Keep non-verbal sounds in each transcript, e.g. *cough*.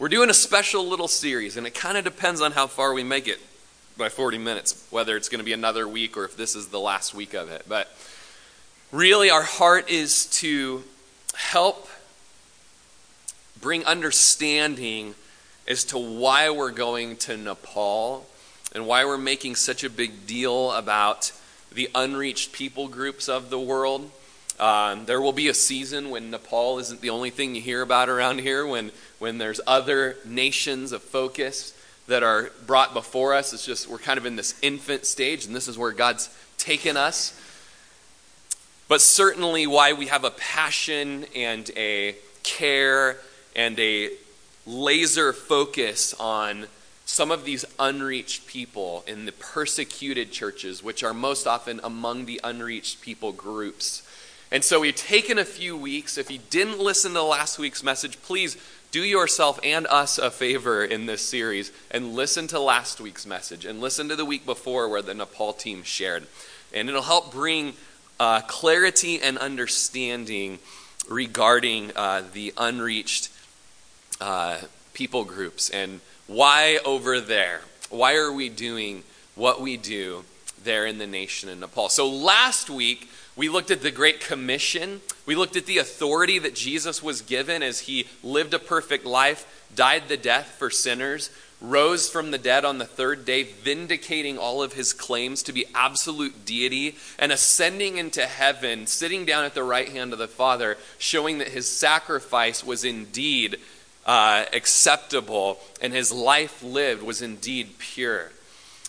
We're doing a special little series, and it kind of depends on how far we make it by 40 minutes, whether it's going to be another week or if this is the last week of it. But really, our heart is to help bring understanding as to why we're going to Nepal and why we're making such a big deal about the unreached people groups of the world. Um, there will be a season when Nepal isn't the only thing you hear about around here, when when there's other nations of focus that are brought before us. It's just we're kind of in this infant stage, and this is where God's taken us. But certainly, why we have a passion and a care and a laser focus on some of these unreached people in the persecuted churches, which are most often among the unreached people groups. And so we've taken a few weeks. If you didn't listen to last week's message, please do yourself and us a favor in this series and listen to last week's message and listen to the week before where the Nepal team shared. And it'll help bring uh, clarity and understanding regarding uh, the unreached uh, people groups and why over there? Why are we doing what we do there in the nation in Nepal? So last week, we looked at the Great Commission. We looked at the authority that Jesus was given as he lived a perfect life, died the death for sinners, rose from the dead on the third day, vindicating all of his claims to be absolute deity, and ascending into heaven, sitting down at the right hand of the Father, showing that his sacrifice was indeed uh, acceptable and his life lived was indeed pure.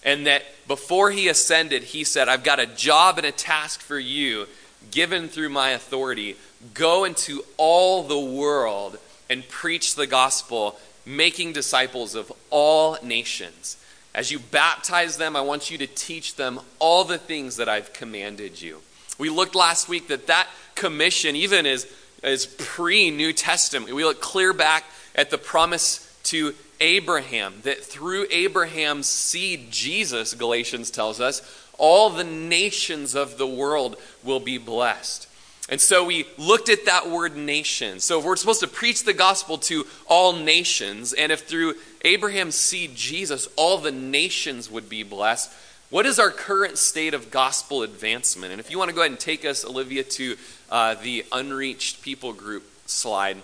And that before he ascended, he said, I've got a job and a task for you given through my authority. Go into all the world and preach the gospel, making disciples of all nations. As you baptize them, I want you to teach them all the things that I've commanded you. We looked last week that that commission, even is, is pre New Testament, we look clear back at the promise to Abraham, that through Abraham's seed, Jesus, Galatians tells us, all the nations of the world will be blessed. And so we looked at that word nation. So if we're supposed to preach the gospel to all nations, and if through Abraham's seed, Jesus, all the nations would be blessed, what is our current state of gospel advancement? And if you want to go ahead and take us, Olivia, to uh, the unreached people group slide.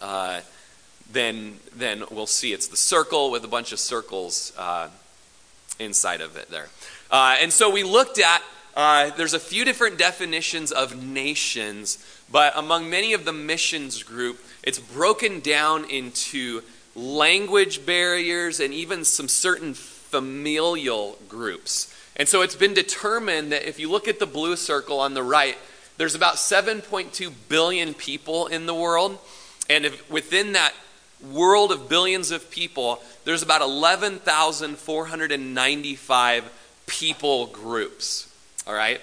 Uh, then, then we'll see it's the circle with a bunch of circles uh, inside of it there. Uh, and so we looked at, uh, there's a few different definitions of nations, but among many of the missions group, it's broken down into language barriers and even some certain familial groups. And so it's been determined that if you look at the blue circle on the right, there's about 7.2 billion people in the world. And if, within that world of billions of people, there's about 11,495 people groups. All right?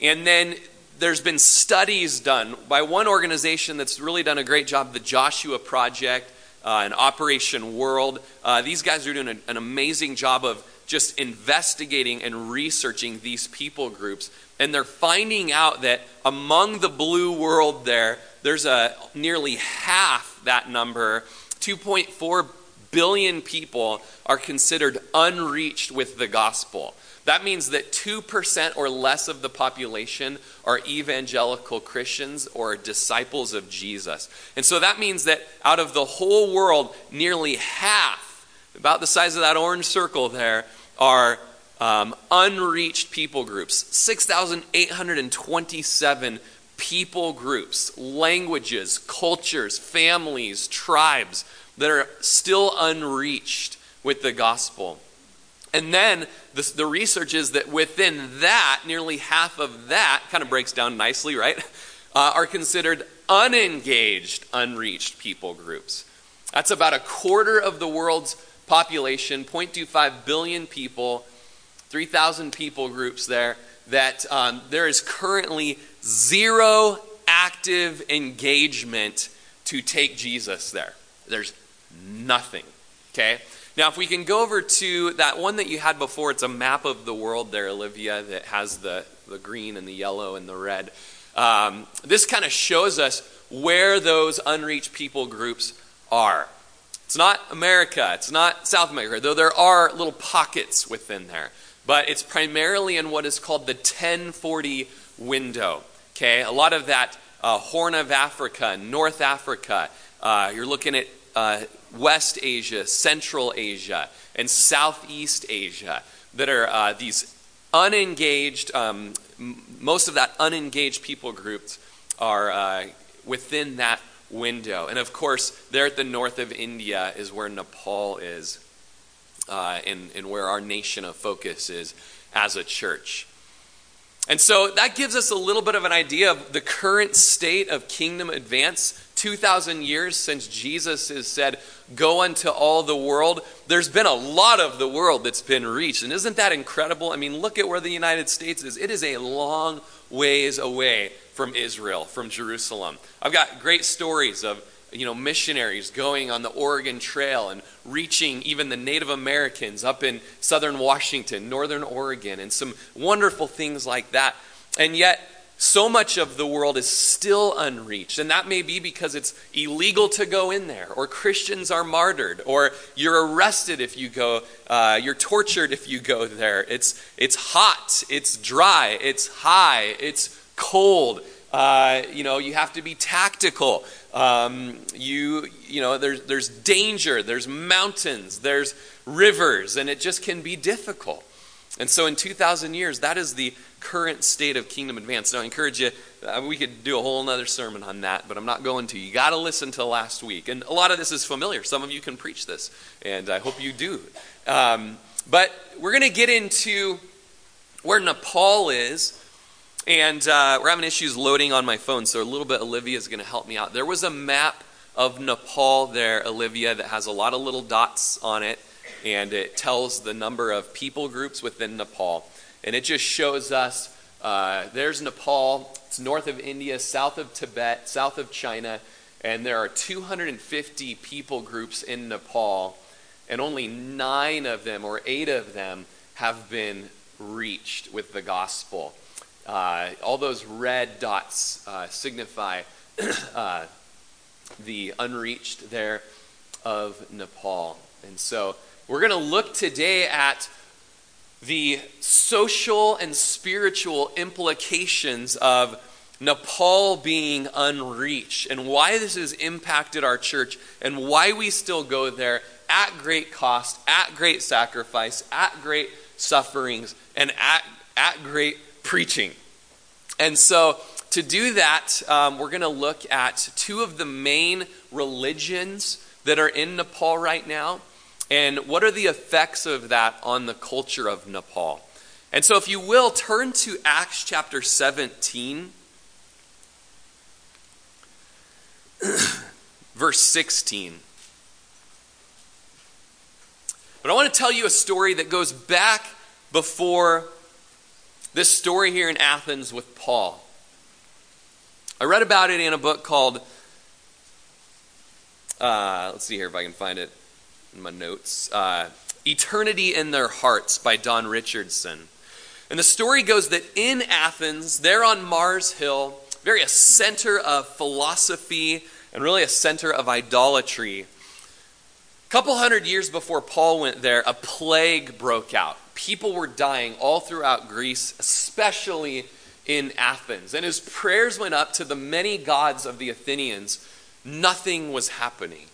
And then there's been studies done by one organization that's really done a great job, the Joshua Project uh, and Operation World. Uh, these guys are doing an amazing job of just investigating and researching these people groups. And they're finding out that among the blue world there, there's a nearly half that number 2.4 billion people are considered unreached with the gospel. That means that 2% or less of the population are evangelical Christians or disciples of Jesus. And so that means that out of the whole world, nearly half, about the size of that orange circle there, are um, unreached people groups. 6,827 people groups, languages, cultures, families, tribes that are still unreached with the gospel. And then the, the, research is that within that, nearly half of that kind of breaks down nicely, right? *laughs* Uh, are considered unengaged, unreached people groups. That's about a quarter of the world's population, 0.25 billion people, 3,000 people groups there, that um, there is currently zero active engagement to take Jesus there. There's nothing. Okay? Now, if we can go over to that one that you had before, it's a map of the world there, Olivia, that has the, the green and the yellow and the red. Um, this kind of shows us where those unreached people groups are. It's not America, it's not South America, though there are little pockets within there. But it's primarily in what is called the 1040 window. Okay, a lot of that uh, Horn of Africa, North Africa, uh, you're looking at uh, West Asia, Central Asia, and Southeast Asia that are uh, these unengaged, um, most of that unengaged people groups are uh, within that window. And of course, there at the north of India is where Nepal is, uh, and, and where our nation of focus is as a church. And so that gives us a little bit of an idea of the current state of kingdom advance. 2,000 years since Jesus has said, Go unto all the world. There's been a lot of the world that's been reached. And isn't that incredible? I mean, look at where the United States is. It is a long ways away from Israel, from Jerusalem. I've got great stories of you know, missionaries going on the Oregon Trail and reaching even the Native Americans up in southern Washington, northern Oregon, and some wonderful things like that. And yet, so much of the world is still unreached. And that may be because it's illegal to go in there, or Christians are martyred, or you're arrested if you go, uh, you're tortured if you go there. It's, it's hot, it's dry, it's high, it's cold. Uh, you know, you have to be tactical. Um, you, you know, there's, there's danger, there's mountains, there's rivers, and it just can be difficult. And so in 2,000 years, that is the current state of kingdom advance. Now, I encourage you, uh, we could do a whole other sermon on that, but I'm not going to. You got to listen to last week. And a lot of this is familiar. Some of you can preach this, and I hope you do. Um, but we're going to get into where Nepal is and uh, we're having issues loading on my phone, so a little bit Olivia is going to help me out. There was a map of Nepal there, Olivia, that has a lot of little dots on it, and it tells the number of people groups within Nepal. And it just shows us uh, there's Nepal, it's north of India, south of Tibet, south of China, and there are 250 people groups in Nepal, and only nine of them or eight of them have been reached with the gospel. Uh, all those red dots uh, signify *clears throat* uh, the unreached there of Nepal. And so we're going to look today at the social and spiritual implications of Nepal being unreached and why this has impacted our church and why we still go there at great cost, at great sacrifice, at great sufferings, and at, at great preaching. And so, to do that, um, we're going to look at two of the main religions that are in Nepal right now, and what are the effects of that on the culture of Nepal. And so, if you will, turn to Acts chapter 17, *clears throat* verse 16. But I want to tell you a story that goes back before this story here in Athens with Paul. I read about it in a book called, uh, let's see here if I can find it in my notes uh, Eternity in Their Hearts by Don Richardson. And the story goes that in Athens, there on Mars Hill, very a center of philosophy and really a center of idolatry. Couple hundred years before Paul went there, a plague broke out people were dying all throughout Greece, especially in Athens. And as prayers went up to the many gods of the Athenians, nothing was happening.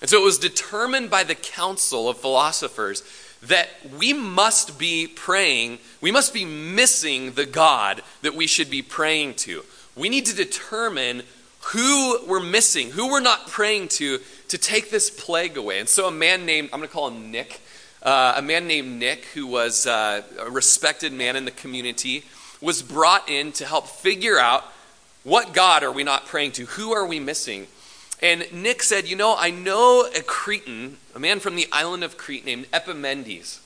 And so it was determined by the council of philosophers that we must be praying, we must be missing the God that we should be praying to. We need to determine who we're missing, who we're not praying to, to take this plague away. And so a man named, I'm going to call him Nick, uh, a man named Nick, who was uh, a respected man in the community, was brought in to help figure out what God are we not praying to? Who are we missing? And Nick said, You know, I know a Cretan, a man from the island of Crete named Epimenides.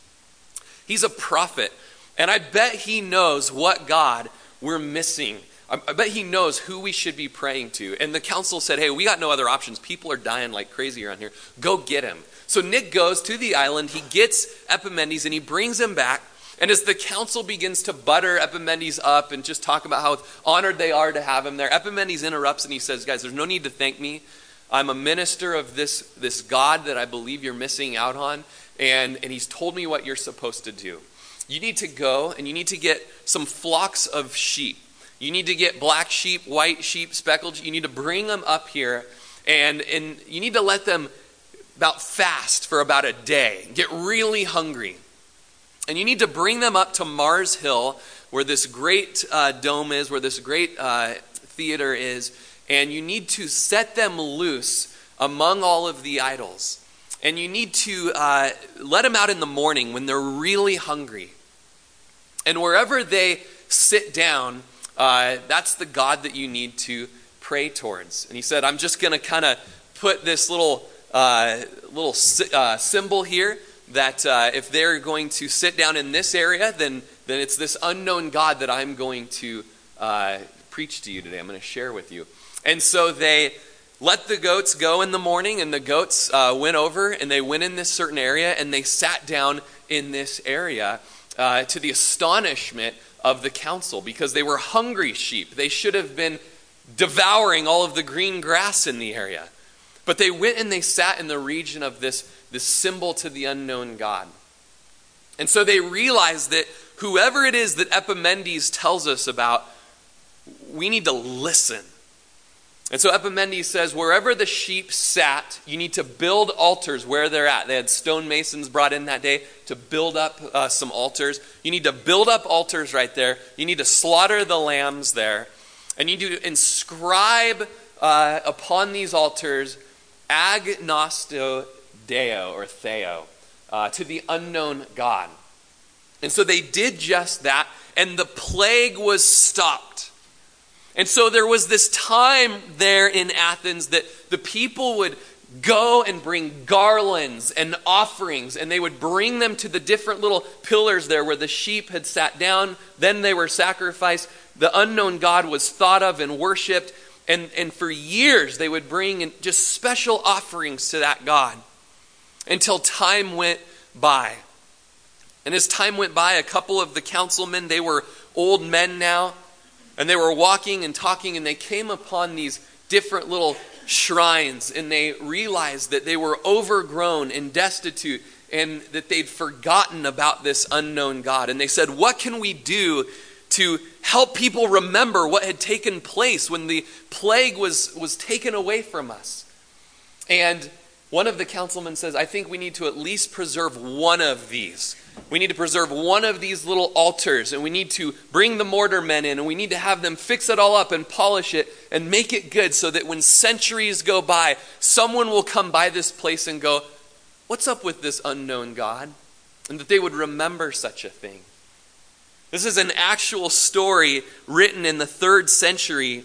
He's a prophet, and I bet he knows what God we're missing. I bet he knows who we should be praying to. And the council said, Hey, we got no other options. People are dying like crazy around here. Go get him. So Nick goes to the island, he gets Epimenides, and he brings him back. And as the council begins to butter Epimenides up and just talk about how honored they are to have him there, Epimenides interrupts and he says, Guys, there's no need to thank me. I'm a minister of this, this God that I believe you're missing out on, and, and he's told me what you're supposed to do. You need to go and you need to get some flocks of sheep. You need to get black sheep, white sheep, speckled. You need to bring them up here, and, and you need to let them about fast for about a day, get really hungry. And you need to bring them up to Mars Hill, where this great uh, dome is, where this great uh, theater is, and you need to set them loose among all of the idols. And you need to uh, let them out in the morning when they're really hungry. And wherever they sit down, uh, that's the God that you need to pray towards. And he said, I'm just going to kind of put this little, uh, little uh, symbol here that uh, if they're going to sit down in this area, then, then it's this unknown God that I'm going to uh, preach to you today. I'm going to share with you. And so they let the goats go in the morning, and the goats uh, went over and they went in this certain area and they sat down in this area to the astonishment of the council because they were hungry sheep. They should have been devouring all of the green grass in the area. But they went and they sat in the region of this, this symbol to the unknown God. And so they realized that whoever it is that Epimenides tells us about, we need to listen. And so Epimenides says, wherever the sheep sat, you need to build altars where they're at. They had stonemasons brought in that day to build up uh, some altars. You need to build up altars right there. You need to slaughter the lambs there. And you need to inscribe uh, upon these altars agnosto deo or theo, uh, to the unknown God. And so they did just that, and the plague was stopped. And so there was this time there in Athens that the people would go and bring garlands and offerings, and they would bring them to the different little pillars there where the sheep had sat down. Then they were sacrificed. The unknown God was thought of and worshiped. And, and for years, they would bring in just special offerings to that God until time went by. And as time went by, a couple of the councilmen, they were old men now, and they were walking and talking, and they came upon these different little shrines, and they realized that they were overgrown and destitute, and that they'd forgotten about this unknown God. And they said, What can we do to help people remember what had taken place when the plague was, was taken away from us? And one of the councilmen says, I think we need to at least preserve one of these. We need to preserve one of these little altars, and we need to bring the mortar men in, and we need to have them fix it all up and polish it and make it good so that when centuries go by, someone will come by this place and go, What's up with this unknown God? And that they would remember such a thing. This is an actual story written in the third century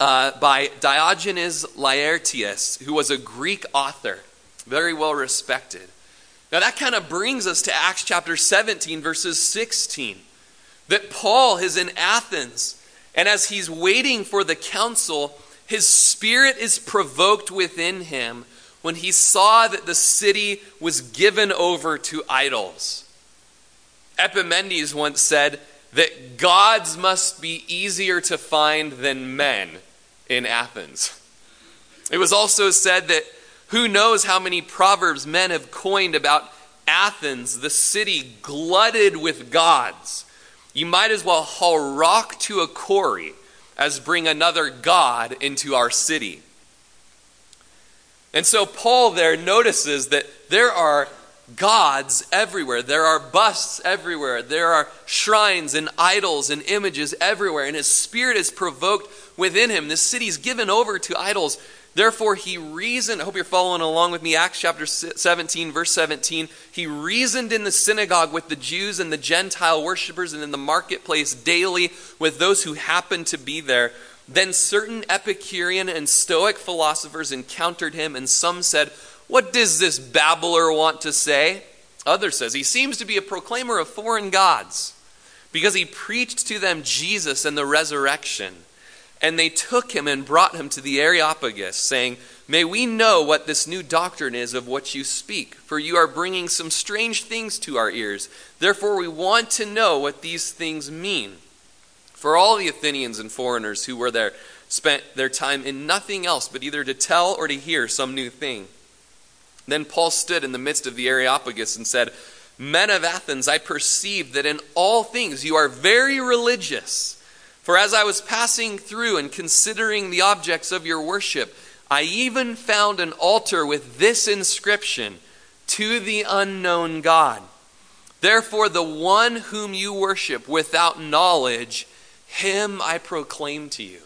uh, by Diogenes Laertius, who was a Greek author, very well respected. Now, that kind of brings us to Acts chapter 17, verses 16. That Paul is in Athens, and as he's waiting for the council, his spirit is provoked within him when he saw that the city was given over to idols. Epimenides once said that gods must be easier to find than men in Athens. It was also said that who knows how many proverbs men have coined about Athens, the city glutted with gods. You might as well haul rock to a quarry as bring another god into our city. And so Paul there notices that there are gods everywhere. There are busts everywhere. There are shrines and idols and images everywhere. And his spirit is provoked within him. This city is given over to idols. Therefore, he reasoned, I hope you're following along with me, Acts chapter 17, verse 17. He reasoned in the synagogue with the Jews and the Gentile worshippers and in the marketplace daily with those who happened to be there. Then certain Epicurean and Stoic philosophers encountered him, and some said, What does this babbler want to say? Others says, He seems to be a proclaimer of foreign gods, because he preached to them Jesus and the resurrection. And they took him and brought him to the Areopagus, saying, May we know what this new doctrine is of what you speak, for you are bringing some strange things to our ears. Therefore, we want to know what these things mean. For all the Athenians and foreigners who were there spent their time in nothing else but either to tell or to hear some new thing. Then Paul stood in the midst of the Areopagus and said, Men of Athens, I perceive that in all things you are very religious. For as I was passing through and considering the objects of your worship, I even found an altar with this inscription To the unknown God. Therefore, the one whom you worship without knowledge, him I proclaim to you.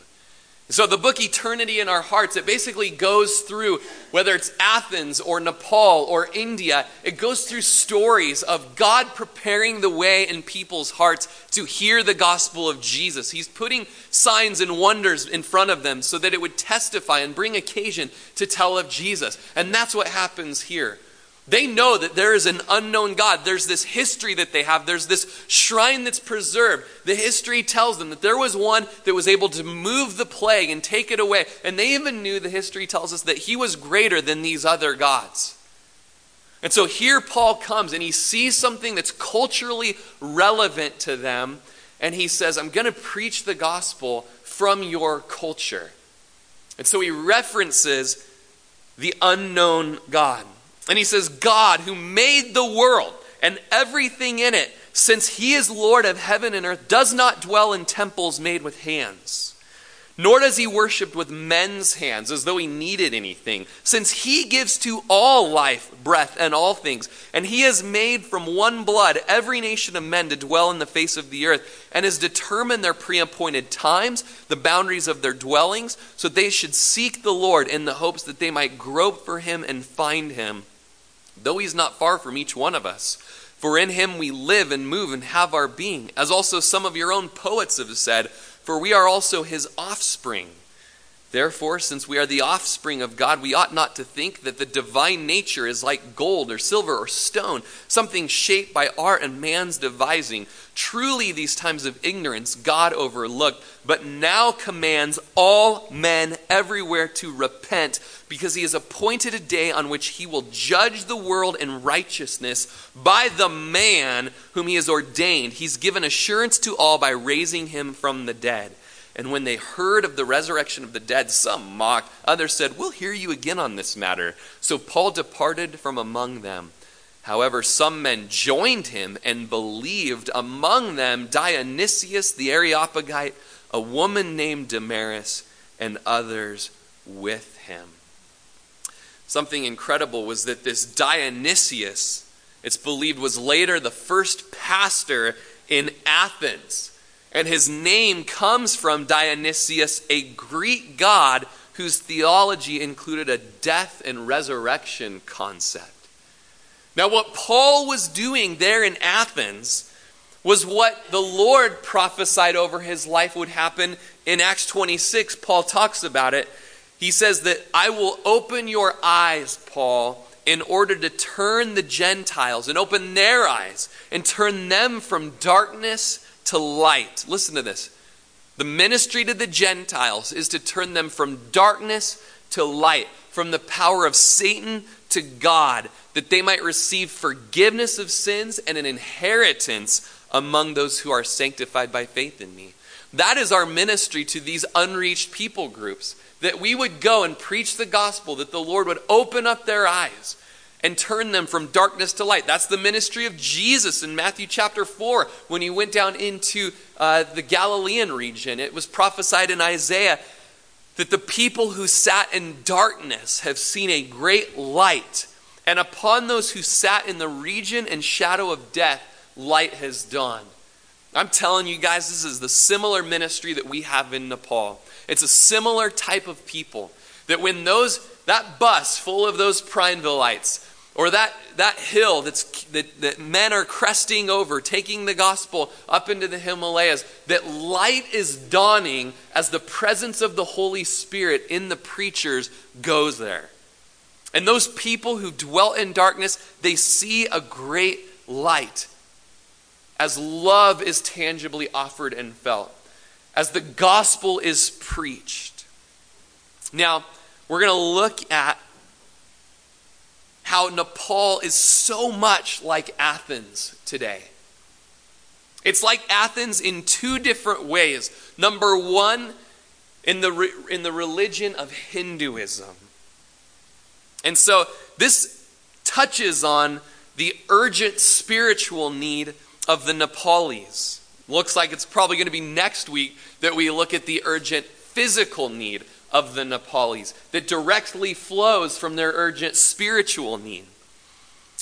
So, the book Eternity in Our Hearts, it basically goes through, whether it's Athens or Nepal or India, it goes through stories of God preparing the way in people's hearts to hear the gospel of Jesus. He's putting signs and wonders in front of them so that it would testify and bring occasion to tell of Jesus. And that's what happens here. They know that there is an unknown God. There's this history that they have. There's this shrine that's preserved. The history tells them that there was one that was able to move the plague and take it away. And they even knew, the history tells us, that he was greater than these other gods. And so here Paul comes and he sees something that's culturally relevant to them. And he says, I'm going to preach the gospel from your culture. And so he references the unknown God. And he says, God, who made the world and everything in it, since he is Lord of heaven and earth, does not dwell in temples made with hands. Nor does he worship with men's hands as though he needed anything, since he gives to all life, breath, and all things. And he has made from one blood every nation of men to dwell in the face of the earth, and has determined their preappointed times, the boundaries of their dwellings, so they should seek the Lord in the hopes that they might grope for him and find him though he's not far from each one of us. For in him we live and move and have our being, as also some of your own poets have said, for we are also his offspring. Therefore, since we are the offspring of God, we ought not to think that the divine nature is like gold or silver or stone, something shaped by art and man's devising. Truly, these times of ignorance God overlooked, but now commands all men everywhere to repent, because he has appointed a day on which he will judge the world in righteousness by the man whom he has ordained. He's given assurance to all by raising him from the dead. And when they heard of the resurrection of the dead, some mocked. Others said, We'll hear you again on this matter. So Paul departed from among them. However, some men joined him and believed, among them Dionysius the Areopagite, a woman named Damaris, and others with him. Something incredible was that this Dionysius, it's believed, was later the first pastor in Athens. And his name comes from Dionysius, a Greek god whose theology included a death and resurrection concept. Now, what Paul was doing there in Athens was what the Lord prophesied over his life would happen in Acts 26. Paul talks about it. He says that I will open your eyes, Paul, in order to turn the Gentiles and open their eyes and turn them from darkness to light. Listen to this. The ministry to the Gentiles is to turn them from darkness to light, from the power of Satan to God, that they might receive forgiveness of sins and an inheritance among those who are sanctified by faith in me. That is our ministry to these unreached people groups. That we would go and preach the gospel, that the Lord would open up their eyes, and turn them from darkness to light. That's the ministry of Jesus in Matthew chapter 4 when he went down into uh, the Galilean region. It was prophesied in Isaiah that the people who sat in darkness have seen a great light, and upon those who sat in the region and shadow of death, light has dawned. I'm telling you guys, this is the similar ministry that we have in Nepal. It's a similar type of people that when those that bus full of those Prinevilleites or that, that hill that's, that, that men are cresting over, taking the gospel up into the Himalayas, that light is dawning as the presence of the Holy Spirit in the preachers goes there. And those people who dwell in darkness, they see a great light as love is tangibly offered and felt, as the gospel is preached. Now, we're going to look at how Nepal is so much like Athens today. It's like Athens in two different ways. Number one, in the, in the religion of Hinduism. And so this touches on the urgent spiritual need of the Nepalese. Looks like it's probably going to be next week that we look at the urgent physical need of the Nepalis that directly flows from their urgent spiritual need.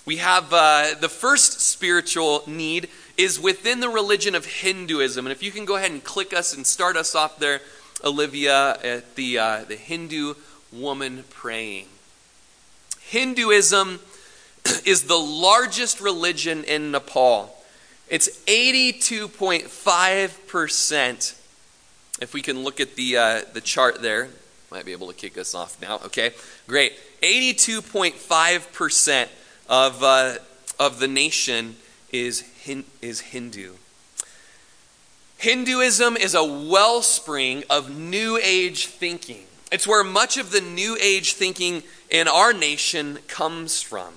We have uh, the first spiritual need is within the religion of Hinduism. And if you can go ahead and click us and start us off there, Olivia, at the, uh, the Hindu woman praying. Hinduism *clears throat* is the largest religion in Nepal. It's 82.5%. If we can look at the, uh, the chart there, might be able to kick us off now. Okay, great. 82.5% of, uh, of the nation is, hin- is Hindu. Hinduism is a wellspring of New Age thinking. It's where much of the New Age thinking in our nation comes from.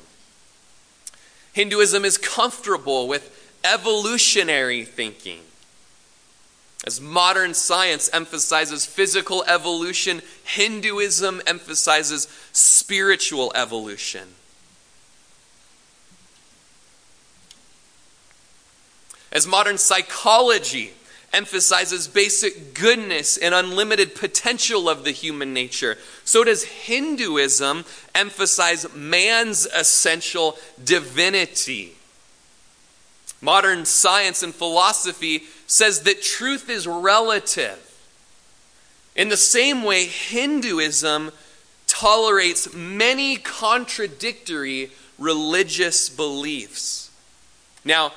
Hinduism is comfortable with evolutionary thinking. As modern science emphasizes physical evolution, Hinduism emphasizes spiritual evolution. As modern psychology emphasizes basic goodness and unlimited potential of the human nature. So does Hinduism emphasize man's essential divinity. Modern science and philosophy says that truth is relative. In the same way, Hinduism tolerates many contradictory religious beliefs. Now,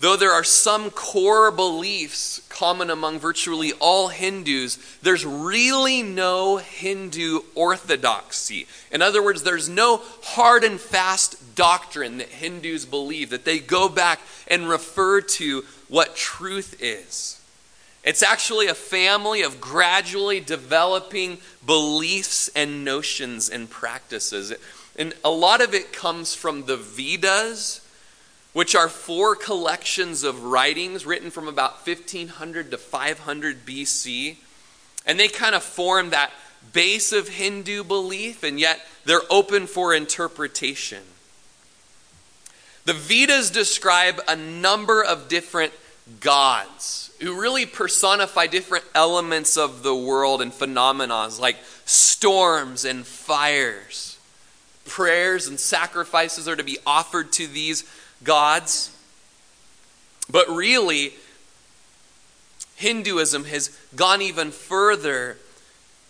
Though there are some core beliefs common among virtually all Hindus, there's really no Hindu orthodoxy. In other words, there's no hard and fast doctrine that Hindus believe, that they go back and refer to what truth is. It's actually a family of gradually developing beliefs and notions and practices. And a lot of it comes from the Vedas which are four collections of writings written from about 1500 to 500 BC. And they kind of form that base of Hindu belief, and yet they're open for interpretation. The Vedas describe a number of different gods who really personify different elements of the world and phenomena like storms and fires. Prayers and sacrifices are to be offered to these gods. But really, Hinduism has gone even further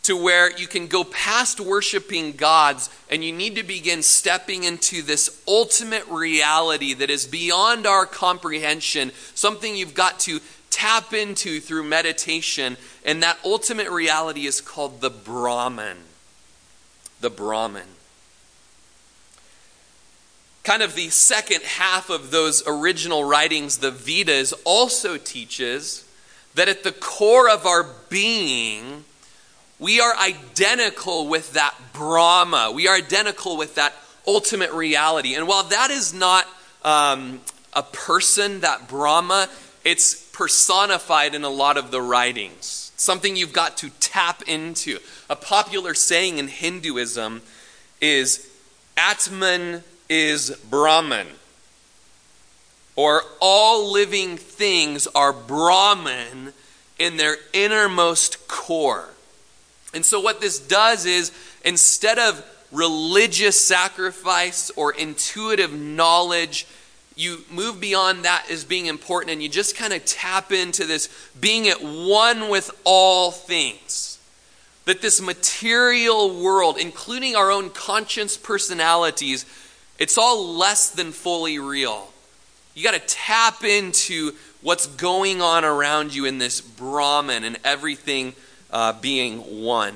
to where you can go past worshiping gods and you need to begin stepping into this ultimate reality that is beyond our comprehension, something you've got to tap into through meditation. And that ultimate reality is called the Brahman. The Brahman kind of the second half of those original writings, the Vedas, also teaches that at the core of our being, we are identical with that Brahma. We are identical with that ultimate reality. And while that is not um, a person, that Brahma, it's personified in a lot of the writings. Something you've got to tap into. A popular saying in Hinduism is Atman is Brahman. Or all living things are Brahman in their innermost core. And so, what this does is instead of religious sacrifice or intuitive knowledge, you move beyond that as being important and you just kind of tap into this being at one with all things. That this material world, including our own conscience personalities, it's all less than fully real. You got to tap into what's going on around you in this Brahman and everything uh, being one.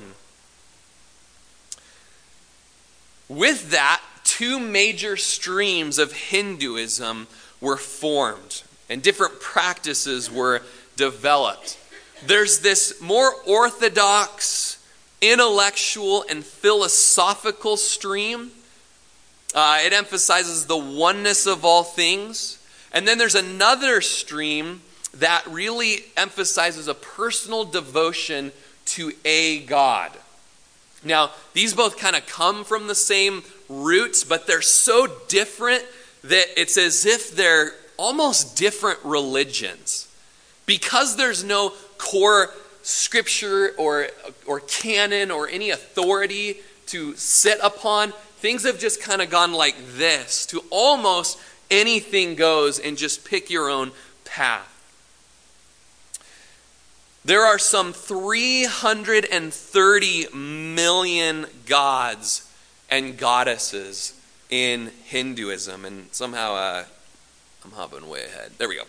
With that, two major streams of Hinduism were formed, and different practices were developed. There's this more orthodox, intellectual, and philosophical stream uh, it emphasizes the oneness of all things. And then there's another stream that really emphasizes a personal devotion to a God. Now, these both kind of come from the same roots, but they're so different that it's as if they're almost different religions. Because there's no core scripture or, or canon or any authority to sit upon, things have just kind of gone like this to almost anything goes and just pick your own path. There are some 330 million gods and goddesses in Hinduism, and somehow uh, I'm hopping way ahead. There we go.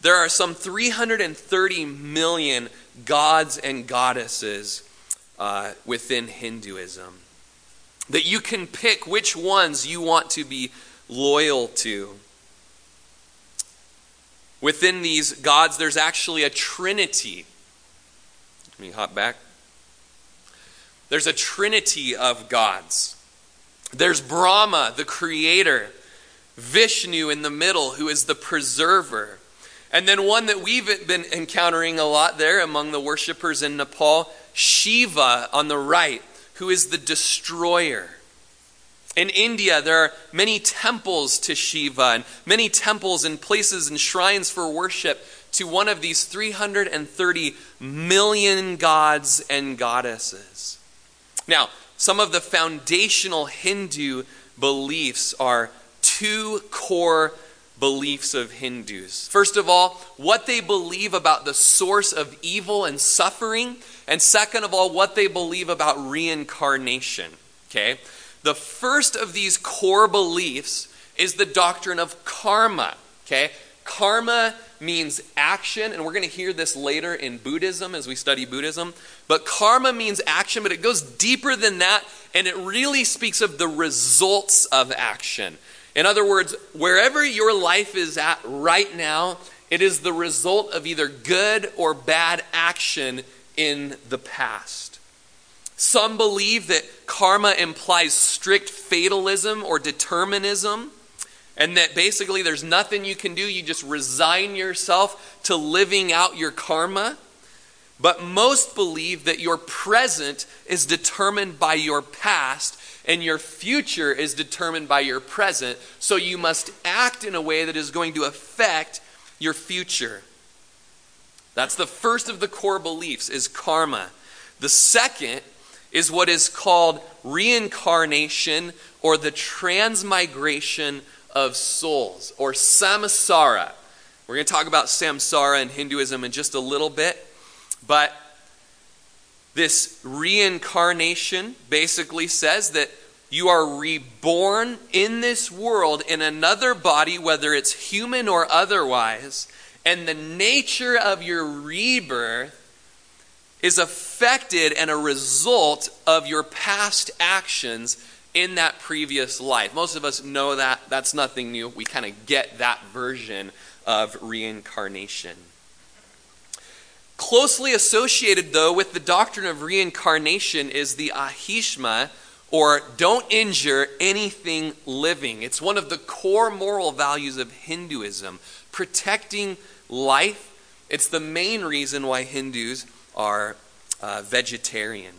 There are some 330 million gods and goddesses uh, within Hinduism that you can pick which ones you want to be loyal to. Within these gods, there's actually a trinity. Let me hop back. There's a trinity of gods. There's Brahma, the creator, Vishnu in the middle, who is the preserver. And then one that we've been encountering a lot there among the worshippers in Nepal, Shiva on the right, who is the destroyer. In India, there are many temples to Shiva and many temples and places and shrines for worship to one of these 330 million gods and goddesses. Now, some of the foundational Hindu beliefs are two core beliefs of Hindus. First of all, what they believe about the source of evil and suffering, and second of all, what they believe about reincarnation. Okay? The first of these core beliefs is the doctrine of karma. Okay? Karma means action, and we're going to hear this later in Buddhism as we study Buddhism. But karma means action, but it goes deeper than that, and it really speaks of the results of action. In other words, wherever your life is at right now, it is the result of either good or bad action in the past. Some believe that karma implies strict fatalism or determinism, and that basically there's nothing you can do. You just resign yourself to living out your karma. But most believe that your present is determined by your past and your future is determined by your present. So you must act in a way that is going to affect your future. That's the first of the core beliefs is karma. The second is what is called reincarnation or the transmigration of souls or samsara. We're going to talk about samsara in Hinduism in just a little bit, but this reincarnation basically says that you are reborn in this world in another body, whether it's human or otherwise, and the nature of your rebirth is affected and a result of your past actions in that previous life. Most of us know that. That's nothing new. We kind of get that version of reincarnation. Closely associated, though, with the doctrine of reincarnation is the ahimsa, or don't injure anything living. It's one of the core moral values of Hinduism, protecting life. It's the main reason why Hindus are uh, vegetarian.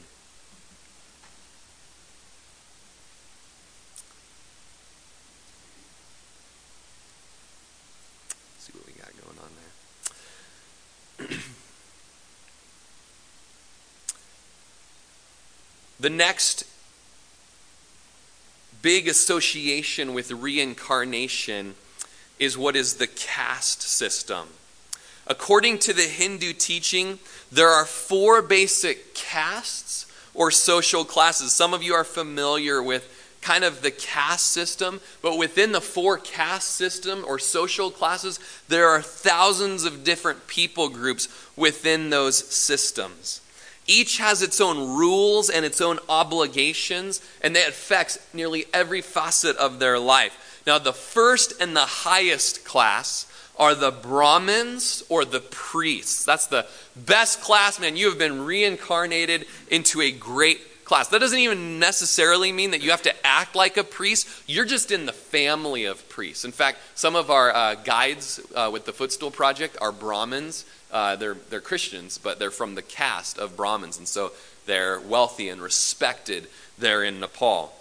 see what we got going on there. *clears throat* the next big association with reincarnation is what is the caste system. According to the Hindu teaching, there are four basic castes or social classes. Some of you are familiar with kind of the caste system, but within the four caste system or social classes, there are thousands of different people groups within those systems. Each has its own rules and its own obligations, and that affects nearly every facet of their life. Now, the first and the highest class are the Brahmins or the priests. That's the best class, man. You have been reincarnated into a great class. That doesn't even necessarily mean that you have to act like a priest. You're just in the family of priests. In fact, some of our uh, guides uh, with the Footstool Project are Brahmins. Uh, they're, they're Christians, but they're from the caste of Brahmins, and so they're wealthy and respected there in Nepal.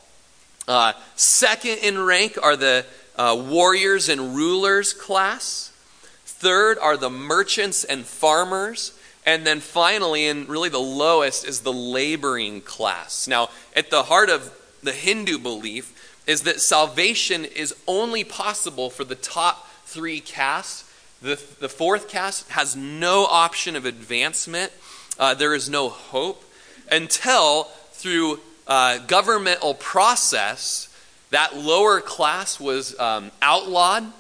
Uh, second in rank are the uh, warriors and rulers class. Third are the merchants and farmers. And then finally, and really the lowest, is the laboring class. Now, at the heart of the Hindu belief is that salvation is only possible for the top three castes. The, the fourth caste has no option of advancement, uh, there is no hope until through uh, governmental process, that lower class was um, outlawed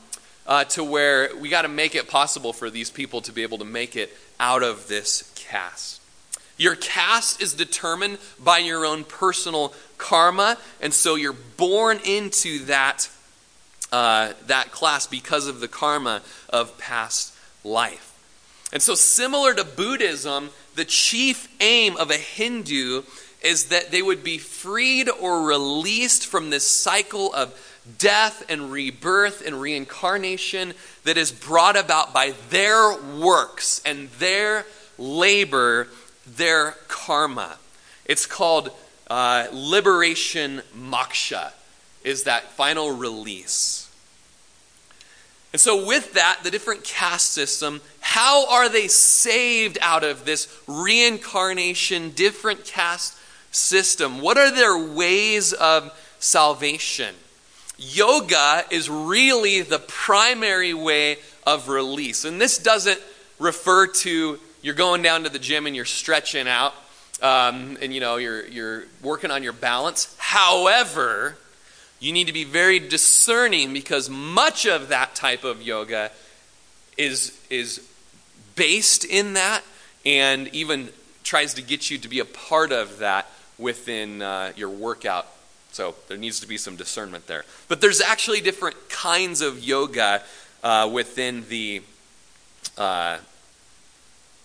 uh, to where we got to make it possible for these people to be able to make it out of this caste. Your caste is determined by your own personal karma, and so you're born into that, uh, that class because of the karma of past life. And so, similar to Buddhism, the chief aim of a Hindu is that they would be freed or released from this cycle of death and rebirth and reincarnation that is brought about by their works and their labor, their karma. It's called uh, liberation moksha, is that final release. And so, with that, the different caste system, how are they saved out of this reincarnation, different caste system? What are their ways of salvation? Yoga is really the primary way of release. And this doesn't refer to you're going down to the gym and you're stretching out um, and you know you're, you're working on your balance. However, you need to be very discerning because much of that type of yoga is, is based in that and even tries to get you to be a part of that within uh, your workout so there needs to be some discernment there. But there's actually different kinds of yoga uh, within the uh,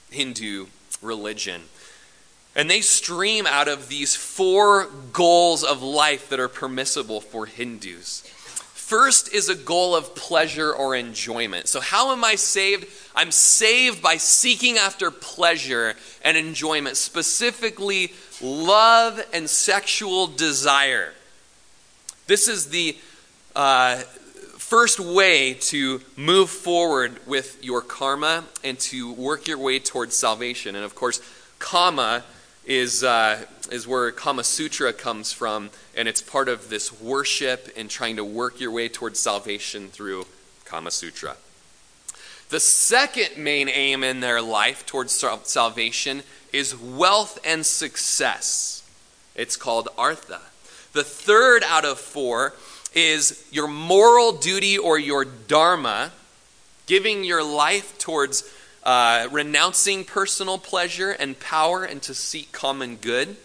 Hindu religion. And they stream out of these four goals of life that are permissible for Hindus. First is a goal of pleasure or enjoyment. So, how am I saved? I'm saved by seeking after pleasure and enjoyment, specifically love and sexual desire. This is the uh, first way to move forward with your karma and to work your way towards salvation. And of course, kama is, uh, is where Kama Sutra comes from, and it's part of this worship and trying to work your way towards salvation through Kama Sutra. The second main aim in their life towards salvation is wealth and success. It's called artha. The third out of four is your moral duty or your dharma, giving your life towards uh, renouncing personal pleasure and power and to seek common good.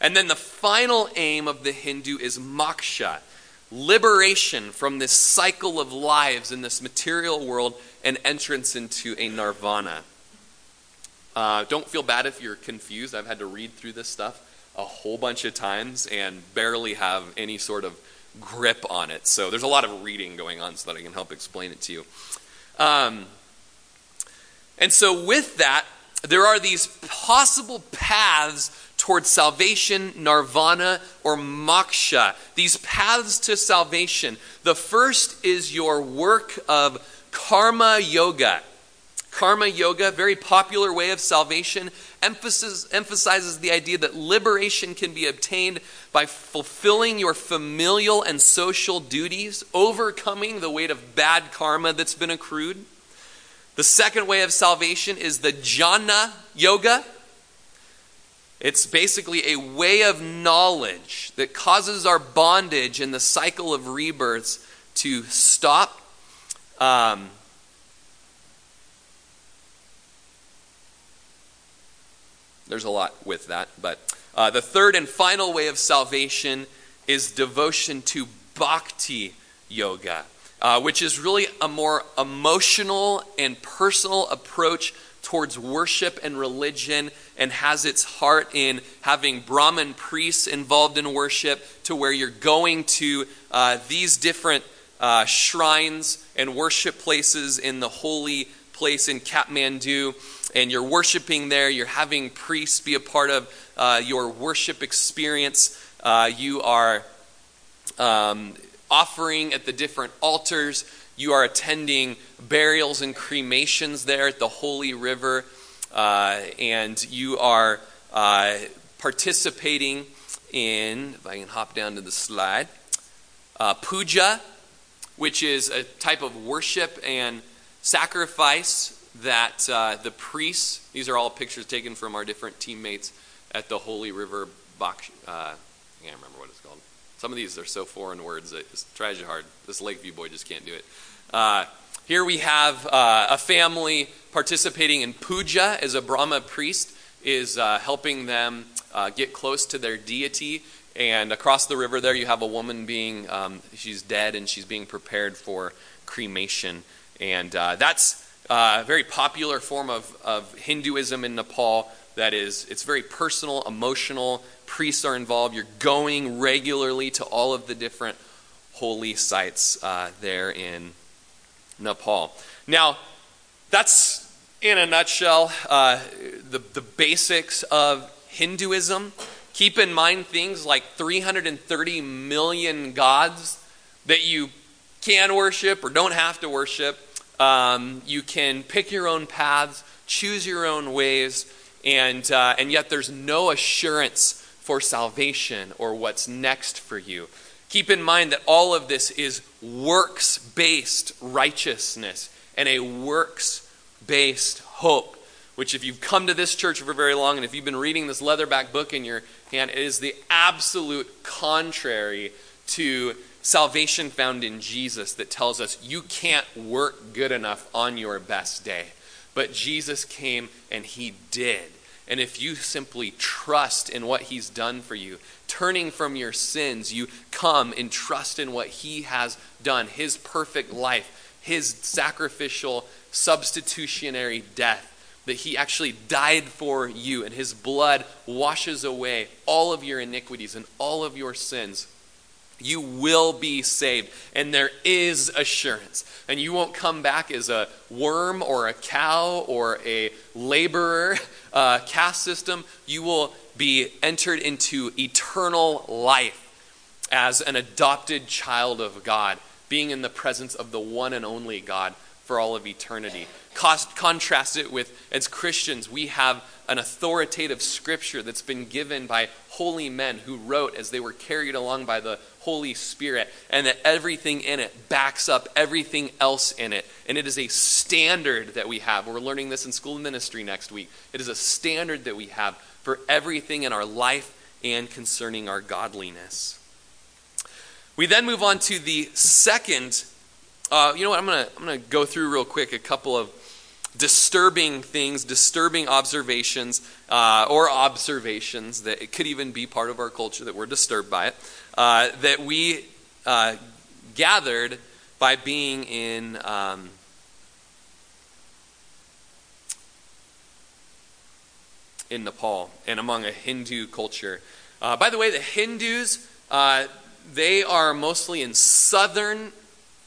And then the final aim of the Hindu is moksha, liberation from this cycle of lives in this material world and entrance into a nirvana. Uh, don't feel bad if you're confused. I've had to read through this stuff a whole bunch of times and barely have any sort of grip on it. So there's a lot of reading going on so that I can help explain it to you. Um, and so, with that, there are these possible paths towards salvation, nirvana, or moksha. These paths to salvation. The first is your work of karma yoga. Karma yoga, very popular way of salvation, emphasis, emphasizes the idea that liberation can be obtained by fulfilling your familial and social duties, overcoming the weight of bad karma that's been accrued. The second way of salvation is the jnana yoga. It's basically a way of knowledge that causes our bondage and the cycle of rebirths to stop. Um, There's a lot with that. But uh, the third and final way of salvation is devotion to bhakti yoga, uh, which is really a more emotional and personal approach towards worship and religion and has its heart in having Brahmin priests involved in worship, to where you're going to uh, these different uh, shrines and worship places in the holy place in Kathmandu, and you're worshiping there. You're having priests be a part of uh, your worship experience. Uh, you are um, offering at the different altars. You are attending burials and cremations there at the Holy River, uh, and you are uh, participating in, if I can hop down to the slide, uh, puja, which is a type of worship and sacrifice that uh, the priests, these are all pictures taken from our different teammates at the Holy River Bach, uh, I can't remember. Some of these are so foreign words that it's tries you hard. This Lakeview boy just can't do it. Uh, here we have uh, a family participating in puja as a Brahma priest is uh, helping them uh, get close to their deity. And across the river there, you have a woman being, um, she's dead and she's being prepared for cremation. And uh, that's a very popular form of, of Hinduism in Nepal that is, it's very personal, emotional, priests are involved. You're going regularly to all of the different holy sites uh, there in Nepal. Now, that's in a nutshell uh, the, the basics of Hinduism. Keep in mind things like 330 million gods that you can worship or don't have to worship. Um, you can pick your own paths, choose your own ways, and, uh, and yet there's no assurance for salvation or what's next for you. Keep in mind that all of this is works based righteousness and a works based hope, which, if you've come to this church for very long and if you've been reading this leatherback book in your hand, it is the absolute contrary to salvation found in Jesus that tells us you can't work good enough on your best day. But Jesus came and he did. And if you simply trust in what He's done for you, turning from your sins, you come and trust in what He has done, His perfect life, His sacrificial, substitutionary death, that He actually died for you, and His blood washes away all of your iniquities and all of your sins you will be saved. And there is assurance. And you won't come back as a worm or a cow or a laborer uh, caste system. You will be entered into eternal life as an adopted child of God, being in the presence of the one and only God for all of eternity. Cost, contrast it with, as Christians, we have an authoritative scripture that's been given by holy men who wrote as they were carried along by the Holy Spirit, and that everything in it backs up everything else in it. And it is a standard that we have. We're learning this in school ministry next week. It is a standard that we have for everything in our life and concerning our godliness. We then move on to the second. Uh, you know what? I'm gonna I'm gonna go through real quick a couple of disturbing things, disturbing observations, uh, or observations that it could even be part of our culture that we're disturbed by it, uh, that we uh, gathered by being in. Um, in Nepal and among a Hindu culture. Uh, by the way, the Hindus, uh, they are mostly in southern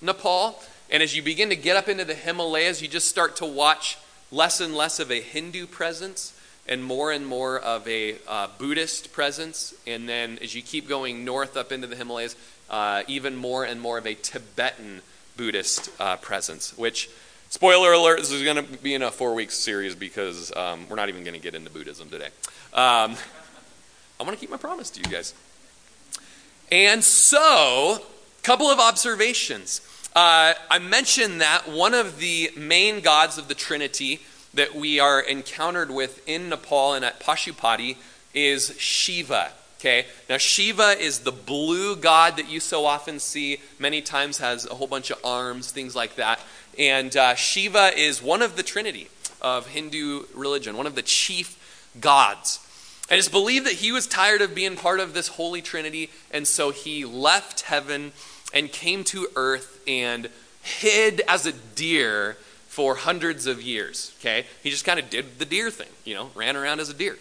Nepal. And as you begin to get up into the Himalayas, you just start to watch less and less of a Hindu presence and more and more of a uh, Buddhist presence. And then as you keep going north up into the Himalayas, uh, even more and more of a Tibetan Buddhist uh, presence, which, spoiler alert, this is going to be in a four week series because um, we're not even going to get into Buddhism today. Um, I want to keep my promise to you guys. And so, couple of observations. Uh, I mentioned that one of the main gods of the Trinity that we are encountered with in Nepal and at Pashupati is Shiva. Okay, now Shiva is the blue god that you so often see. Many times has a whole bunch of arms, things like that. And uh, Shiva is one of the Trinity of Hindu religion, one of the chief gods. And it's believed that he was tired of being part of this holy Trinity, and so he left heaven and came to earth and hid as a deer for hundreds of years. Okay, he just kind of did the deer thing, you know, ran around as a deer.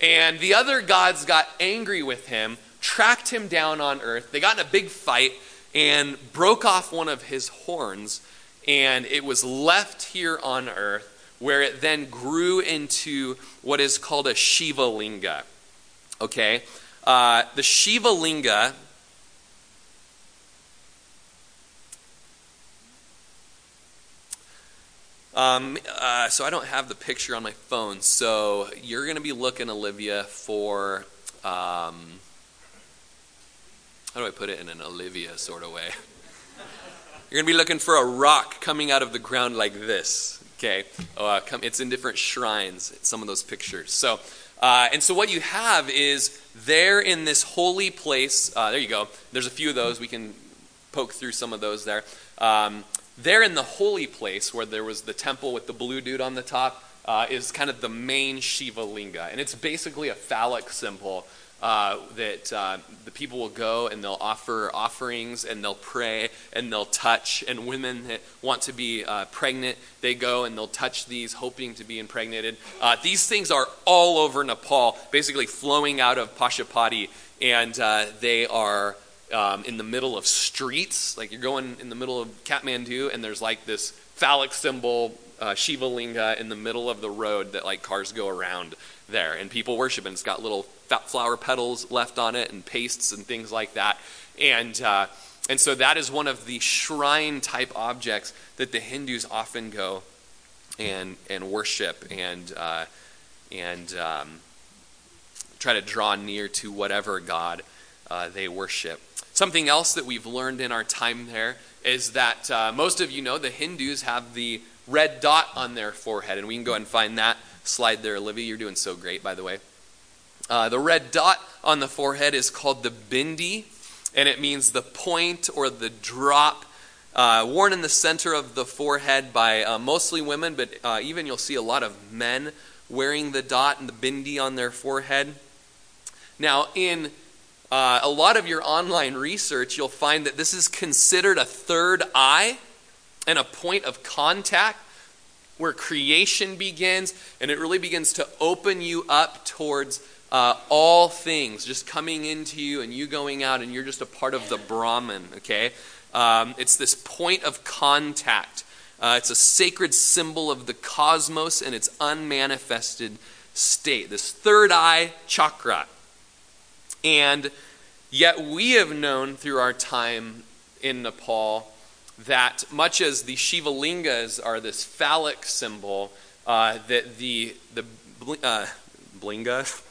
And the other gods got angry with him, tracked him down on earth. They got in a big fight and broke off one of his horns, and it was left here on earth, where it then grew into what is called a Shiva Linga. Okay? Uh, the Shiva Linga Um, uh, so I don't have the picture on my phone. So you're going to be looking, Olivia, for um, how do I put it in an Olivia sort of way? *laughs* You're going to be looking for a rock coming out of the ground like this. Okay, uh, come, it's in different shrines. Some of those pictures. So. Uh, and so, what you have is there in this holy place. Uh, there you go. There's a few of those. We can poke through some of those there. Um, there in the holy place where there was the temple with the blue dude on the top uh, is kind of the main Shiva linga. And it's basically a phallic symbol uh, that uh, the people will go and they'll offer offerings and they'll pray and they'll touch. And women that want to be uh, pregnant, they go and they'll touch these, hoping to be impregnated. Uh, these things are all over Nepal, basically flowing out of Pashupati, and uh, they are um, in the middle of streets. Like you're going in the middle of Kathmandu, and there's like this phallic symbol, uh, Shiva Linga, in the middle of the road that like cars go around there, and people worship. And it's got little flower petals left on it, and pastes and things like that. And uh, and so that is one of the shrine type objects that the Hindus often go and and worship and uh, and um, try to draw near to whatever god uh, they worship. Something else that we've learned in our time there is that uh, most of you know the Hindus have the red dot on their forehead, and we can go and find that slide there, Olivia. You're doing so great, by the way. Uh, the red dot on the forehead is called the bindi, and it means the point or the drop uh, worn in the center of the forehead by uh, mostly women, but uh, even you'll see a lot of men wearing the dot and the bindi on their forehead. Now, in uh, a lot of your online research, you'll find that this is considered a third eye and a point of contact where creation begins, and it really begins to open you up towards uh, all things just coming into you and you going out, and you're just a part of the Brahman, okay? Um, it's this point of contact. Uh, it's a sacred symbol of the cosmos and its unmanifested state. This third eye chakra. And yet we have known through our time in Nepal that much as the Shiva lingas are this phallic symbol, uh, that the, the uh, blinga,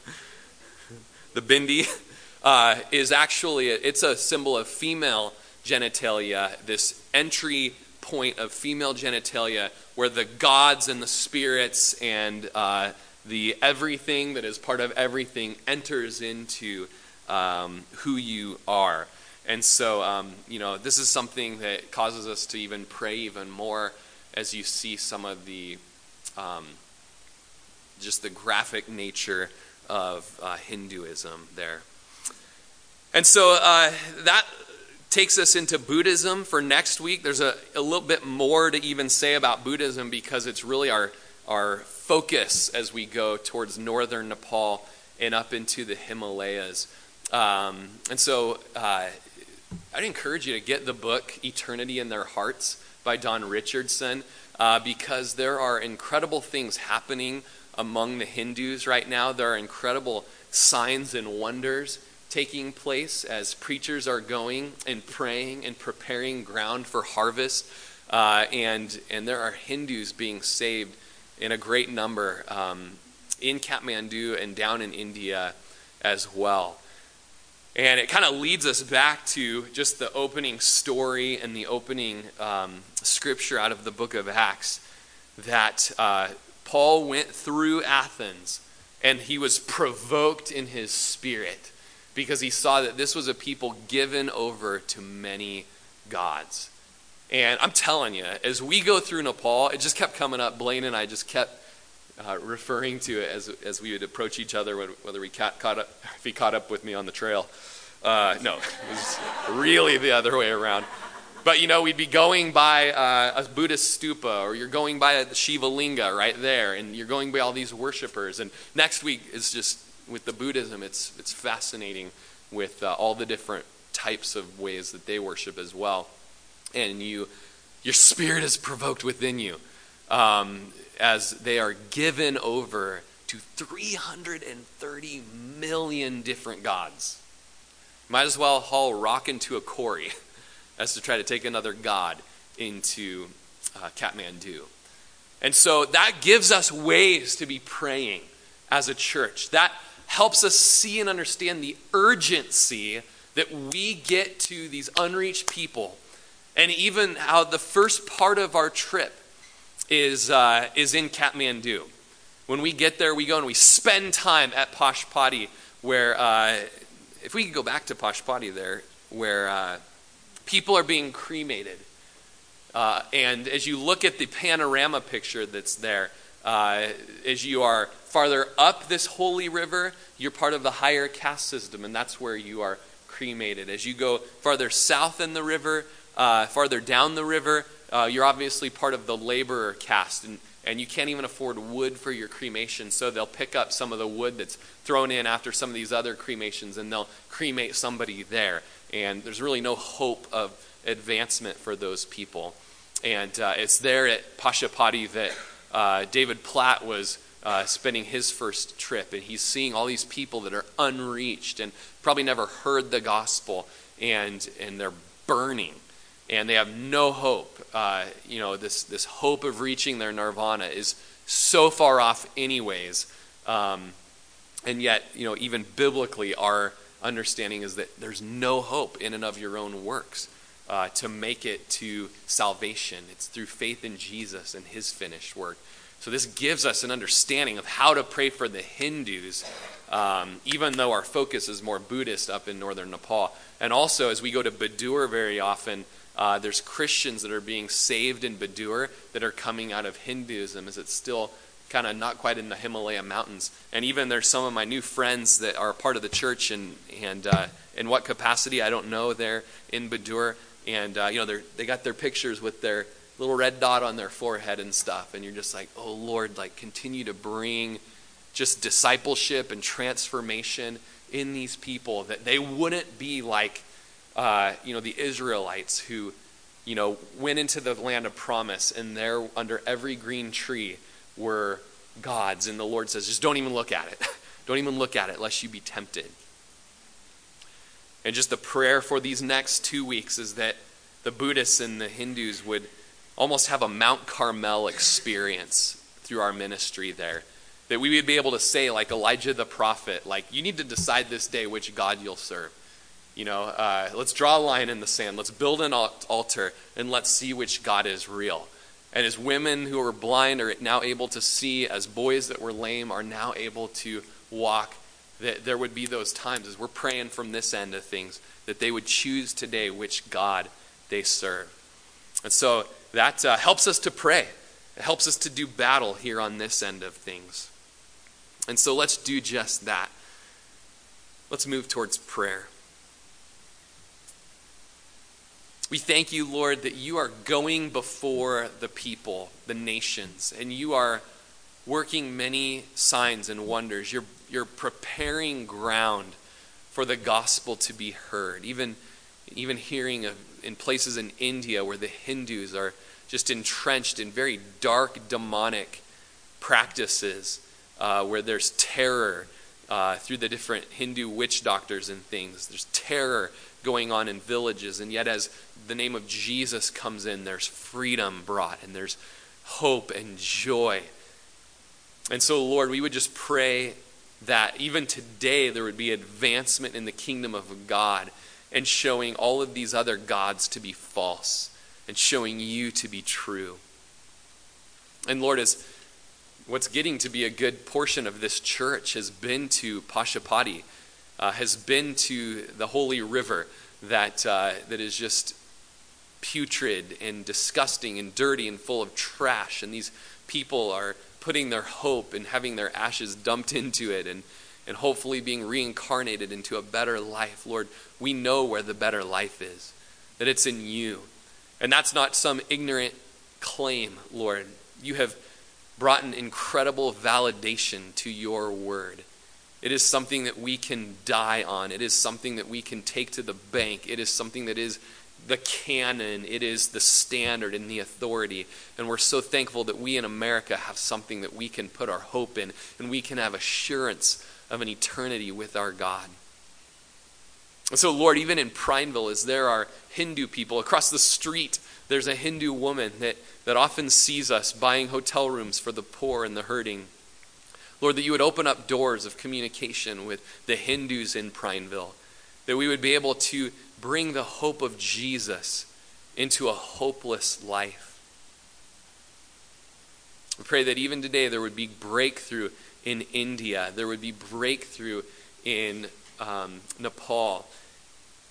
*laughs* the bindi, *laughs* uh, is actually, a, it's a symbol of female genitalia, this entry point of female genitalia where the gods and the spirits and uh, the everything that is part of everything enters into um, who you are. And so, um, you know, this is something that causes us to even pray even more as you see some of the um, just the graphic nature of uh, Hinduism there. And so uh, that takes us into Buddhism for next week. There's a, a little bit more to even say about Buddhism because it's really our, our focus as we go towards northern Nepal and up into the Himalayas. Um, and so uh, I'd encourage you to get the book Eternity in Their Hearts by Don Richardson uh, because there are incredible things happening among the Hindus right now. There are incredible signs and wonders taking place as preachers are going and praying and preparing ground for harvest. Uh, and, and there are Hindus being saved in a great number um, in Kathmandu and down in India as well. And it kind of leads us back to just the opening story and the opening um, scripture out of the book of Acts that uh, Paul went through Athens and he was provoked in his spirit because he saw that this was a people given over to many gods. And I'm telling you, as we go through Nepal, it just kept coming up. Blaine and I just kept uh, referring to it as, as we would approach each other, whether we caught, caught up, *laughs* if he caught up with me on the trail. Uh, no, it was really the other way around. but you know, we'd be going by uh, a Buddhist stupa, or you're going by a Shiva Linga right there, and you're going by all these worshipers. And next week is just with the Buddhism, it's, it's fascinating with uh, all the different types of ways that they worship as well. And you, your spirit is provoked within you um, as they are given over to 330 million different gods. Might as well haul rock into a quarry *laughs* as to try to take another god into uh, Kathmandu. And so that gives us ways to be praying as a church. That helps us see and understand the urgency that we get to these unreached people. And even how the first part of our trip is, uh, is in Kathmandu. When we get there, we go and we spend time at Pashupati, where, uh, if we could go back to Pashupati there, where uh, people are being cremated. Uh, and as you look at the panorama picture that's there, uh, as you are farther up this holy river, you're part of the higher caste system, and that's where you are cremated. As you go farther south in the river, uh, farther down the river, uh, you're obviously part of the laborer caste, and, and you can't even afford wood for your cremation, so they'll pick up some of the wood that's thrown in after some of these other cremations, and they'll cremate somebody there. And there's really no hope of advancement for those people. And uh, it's there at Pashupati that uh, David Platt was uh, spending his first trip, and he's seeing all these people that are unreached and probably never heard the gospel, and, and they're burning and they have no hope. Uh, you know, this, this hope of reaching their nirvana is so far off, anyways. Um, and yet, you know, even biblically, our understanding is that there's no hope in and of your own works uh, to make it to salvation. It's through faith in Jesus and his finished work. So, this gives us an understanding of how to pray for the Hindus, um, even though our focus is more Buddhist up in northern Nepal. And also, as we go to Badur very often, uh, there's Christians that are being saved in Badur that are coming out of Hinduism, as it's still kind of not quite in the Himalaya mountains. And even there's some of my new friends that are part of the church, and and uh, in what capacity I don't know. They're in Badur, and uh, you know they they got their pictures with their little red dot on their forehead and stuff, and you're just like, oh Lord, like continue to bring just discipleship and transformation in these people that they wouldn't be like uh, you know, the Israelites who, you know, went into the land of promise and there under every green tree were gods. And the Lord says, just don't even look at it. *laughs* don't even look at it lest you be tempted. And just the prayer for these next two weeks is that the Buddhists and the Hindus would almost have a Mount Carmel experience through our ministry there. That we would be able to say, like Elijah the prophet, like, you need to decide this day which God you'll serve. You know, uh, let's draw a line in the sand. Let's build an altar and let's see which God is real. And as women who were blind are now able to see, as boys that were lame are now able to walk, that there would be those times as we're praying from this end of things that they would choose today which God they serve. And so that uh, helps us to pray. It helps us to do battle here on this end of things. And so let's do just that. Let's move towards prayer. We thank you, Lord, that you are going before the people, the nations, and you are working many signs and wonders. You're, you're preparing ground for the gospel to be heard. Even, even hearing of, in places in India where the Hindus are just entrenched in very dark, demonic practices, uh, where there's terror uh, through the different Hindu witch doctors and things. There's terror going on in villages. And yet, as the name of Jesus comes in, there's freedom brought and there's hope and joy. And so, Lord, we would just pray that even today there would be advancement in the kingdom of God and showing all of these other gods to be false and showing you to be true. And Lord, as what's getting to be a good portion of this church has been to Pashupati uh, has been to the holy river that, uh, that is just putrid and disgusting and dirty and full of trash. And these people are putting their hope and having their ashes dumped *laughs* into it and, and hopefully being reincarnated into a better life. Lord, we know where the better life is, that it's in you. And that's not some ignorant claim, Lord. You have brought an incredible validation to your word. It is something that we can die on. It is something that we can take to the bank. It is something that is the canon. It is the standard and the authority. And we're so thankful that we in America have something that we can put our hope in and we can have assurance of an eternity with our God. And so, Lord, even in Prineville, as there are Hindu people across the street, there's a Hindu woman that, that often sees us buying hotel rooms for the poor and the hurting. Lord, that you would open up doors of communication with the Hindus in Prineville, that we would be able to bring the hope of Jesus into a hopeless life. We pray that even today there would be breakthrough in India, there would be breakthrough in um, Nepal.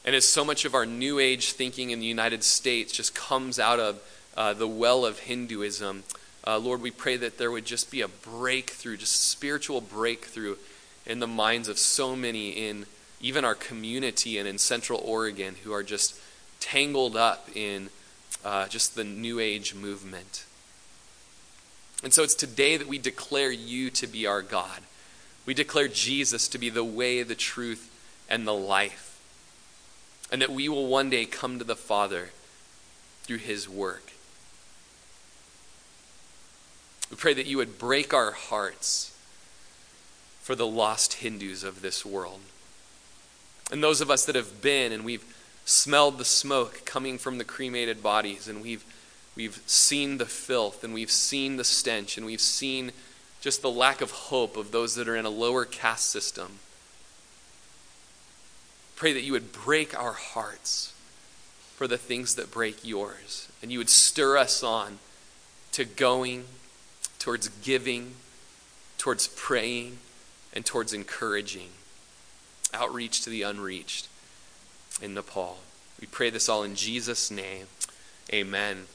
And as so much of our New Age thinking in the United States just comes out of uh, the well of Hinduism, uh, Lord, we pray that there would just be a breakthrough, just spiritual breakthrough in the minds of so many in even our community and in Central Oregon who are just tangled up in uh, just the New Age movement. And so it's today that we declare you to be our God. We declare Jesus to be the way, the truth, and the life. And that we will one day come to the Father through his work. We pray that you would break our hearts for the lost Hindus of this world. And those of us that have been and we've smelled the smoke coming from the cremated bodies and we've we've seen the filth and we've seen the stench and we've seen just the lack of hope of those that are in a lower caste system. Pray that you would break our hearts for the things that break yours and you would stir us on to going towards giving, towards praying, and towards encouraging outreach to the unreached in Nepal. We pray this all in Jesus' name. Amen.